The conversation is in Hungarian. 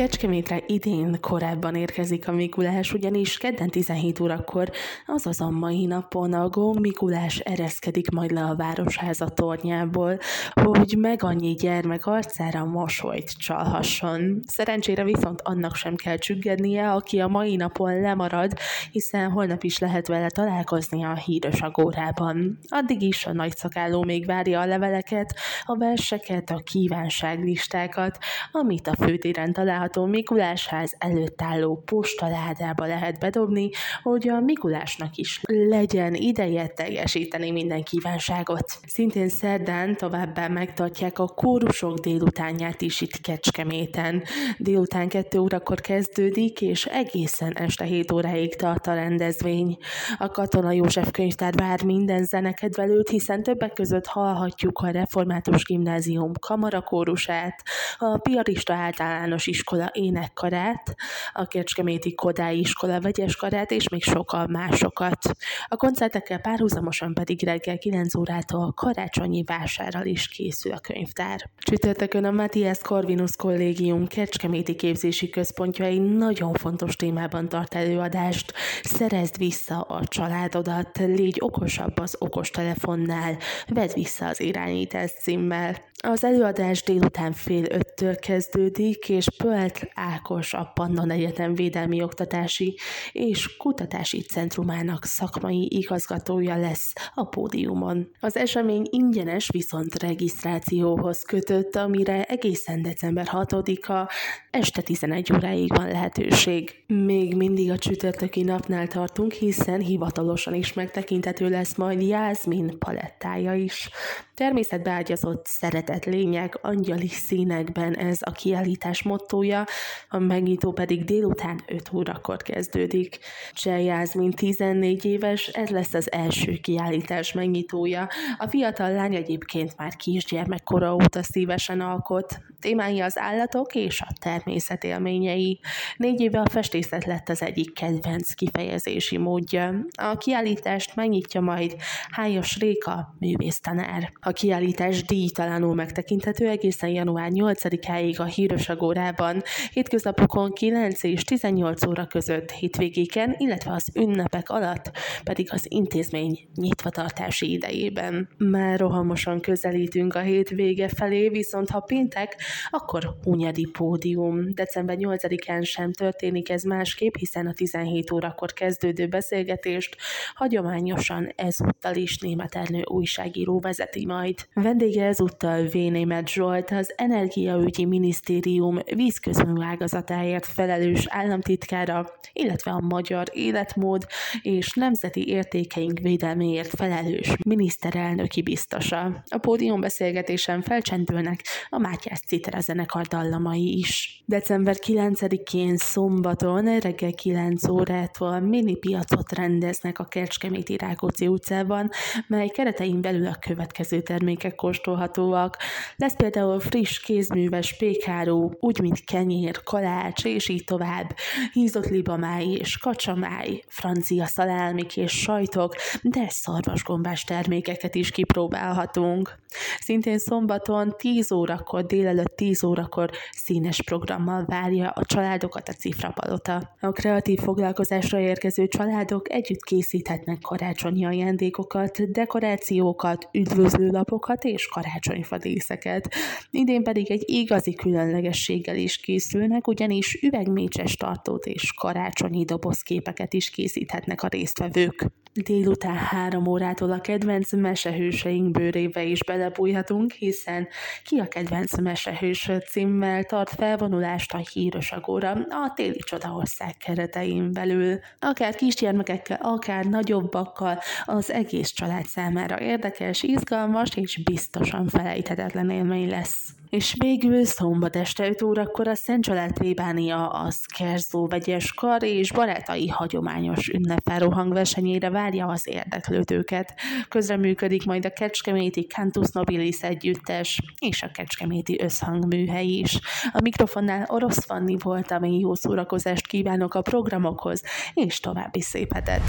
Kecskemétre idén korábban érkezik a Mikulás, ugyanis kedden 17 órakor, azaz a mai napon a Góm Mikulás ereszkedik majd le a Városháza tornyából, hogy meg annyi gyermek arcára mosolyt csalhasson. Szerencsére viszont annak sem kell csüggednie, aki a mai napon lemarad, hiszen holnap is lehet vele találkozni a híres agórában. Addig is a nagyszakálló még várja a leveleket, a verseket, a kívánságlistákat, amit a főtéren található található Mikulásház előtt álló postaládába lehet bedobni, hogy a Mikulásnak is legyen ideje teljesíteni minden kívánságot. Szintén szerdán továbbá megtartják a kórusok délutánját is itt Kecskeméten. Délután 2 órakor kezdődik, és egészen este 7 óráig tart a rendezvény. A Katona József könyvtár vár minden zenekedvelőt, hiszen többek között hallhatjuk a Református Gimnázium kamarakórusát, a Piarista általános iskola iskola énekkarát, a Kecskeméti Kodály iskola vegyes karát, és még sokkal másokat. A koncertekkel párhuzamosan pedig reggel 9 órától karácsonyi vásárral is készül a könyvtár. Csütörtökön a Matthias Corvinus Kollégium Kecskeméti képzési központja egy nagyon fontos témában tart előadást. Szerezd vissza a családodat, légy okosabb az okostelefonnál, vedd vissza az irányítás címmel. Az előadás délután fél öttől kezdődik, és Pölt Németh Ákos a Pannon Egyetem Védelmi Oktatási és Kutatási Centrumának szakmai igazgatója lesz a pódiumon. Az esemény ingyenes, viszont regisztrációhoz kötött, amire egészen december 6-a este 11 óráig van lehetőség. Még mindig a csütörtöki napnál tartunk, hiszen hivatalosan is megtekintető lesz majd Jászmin palettája is. Természetbeágyazott szeretett lények angyali színekben ez a kiállítás mottója, a megnyitó pedig délután 5 órakor kezdődik. Cseh Jászmin 14 éves, ez lesz az első kiállítás megnyitója. A fiatal lány egyébként már kisgyermekkora óta szívesen alkot. Témái az állatok és a természet élményei. Négy éve a festészet lett az egyik kedvenc kifejezési módja. A kiállítást megnyitja majd Hájas Réka, művésztanár. A kiállítás díjtalanul megtekinthető egészen január 8-áig a Híros Agórában, hétköznapokon 9 és 18 óra között, hétvégéken, illetve az ünnepek alatt pedig az intézmény nyitvatartási idejében. Már rohamosan közelítünk a hétvége felé, viszont ha péntek, akkor Hunyadi pódium. December 8-án sem történik ez másképp, hiszen a 17 órakor kezdődő beszélgetést hagyományosan ezúttal is német Ernő újságíró vezeti majd. Vendége ezúttal V. Német Zsolt, az Energiaügyi Minisztérium vízközmű ágazatáért felelős államtitkára, illetve a magyar életmód és nemzeti értékeink védelméért felelős miniszterelnöki biztosa. A pódium beszélgetésen felcsendülnek a Mátyás Citra zenekar dallamai is. December 9-én szombaton reggel 9 órától mini piacot rendeznek a Kecskeméti Rákóczi utcában, mely keretein belül a következő termékek kóstolhatóak. Lesz például friss kézműves pékáró, úgy mint kenyér, kalács, és így tovább. Hízott libamáj és kacsamáj, francia szalálmik és sajtok, de szarvasgombás termékeket is kipróbálhatunk. Szintén szombaton 10 órakor, délelőtt 10 órakor színes programmal várja a családokat a Cifrapalota. A kreatív foglalkozásra érkező családok együtt készíthetnek karácsonyi ajándékokat, dekorációkat, üdvözlőlapokat és karácsonyfadészeket. Idén pedig egy igazi különlegességgel is készülnek, ugyanis üvegmécses tartót és karácsonyi dobozképeket is készíthetnek a résztvevők. Délután három órától a kedvenc mesehőseink bőrébe is belebújhatunk, hiszen ki a kedvenc mesehős címmel tart felvonulást a híres agóra a téli csodaország keretein belül. Akár kisgyermekekkel, akár nagyobbakkal, az egész család számára érdekes, izgalmas és biztosan felejthetetlen élmény lesz. És végül szombat este 5 órakor a Szent Család plébánia a Skerzó vegyes kar és barátai hagyományos ünnepáró hangversenyére várja az érdeklődőket. Közreműködik majd a Kecskeméti Cantus Nobilis együttes és a Kecskeméti összhangműhely is. A mikrofonnál Orosz Fanni volt, ami jó szórakozást kívánok a programokhoz, és további szép hetet!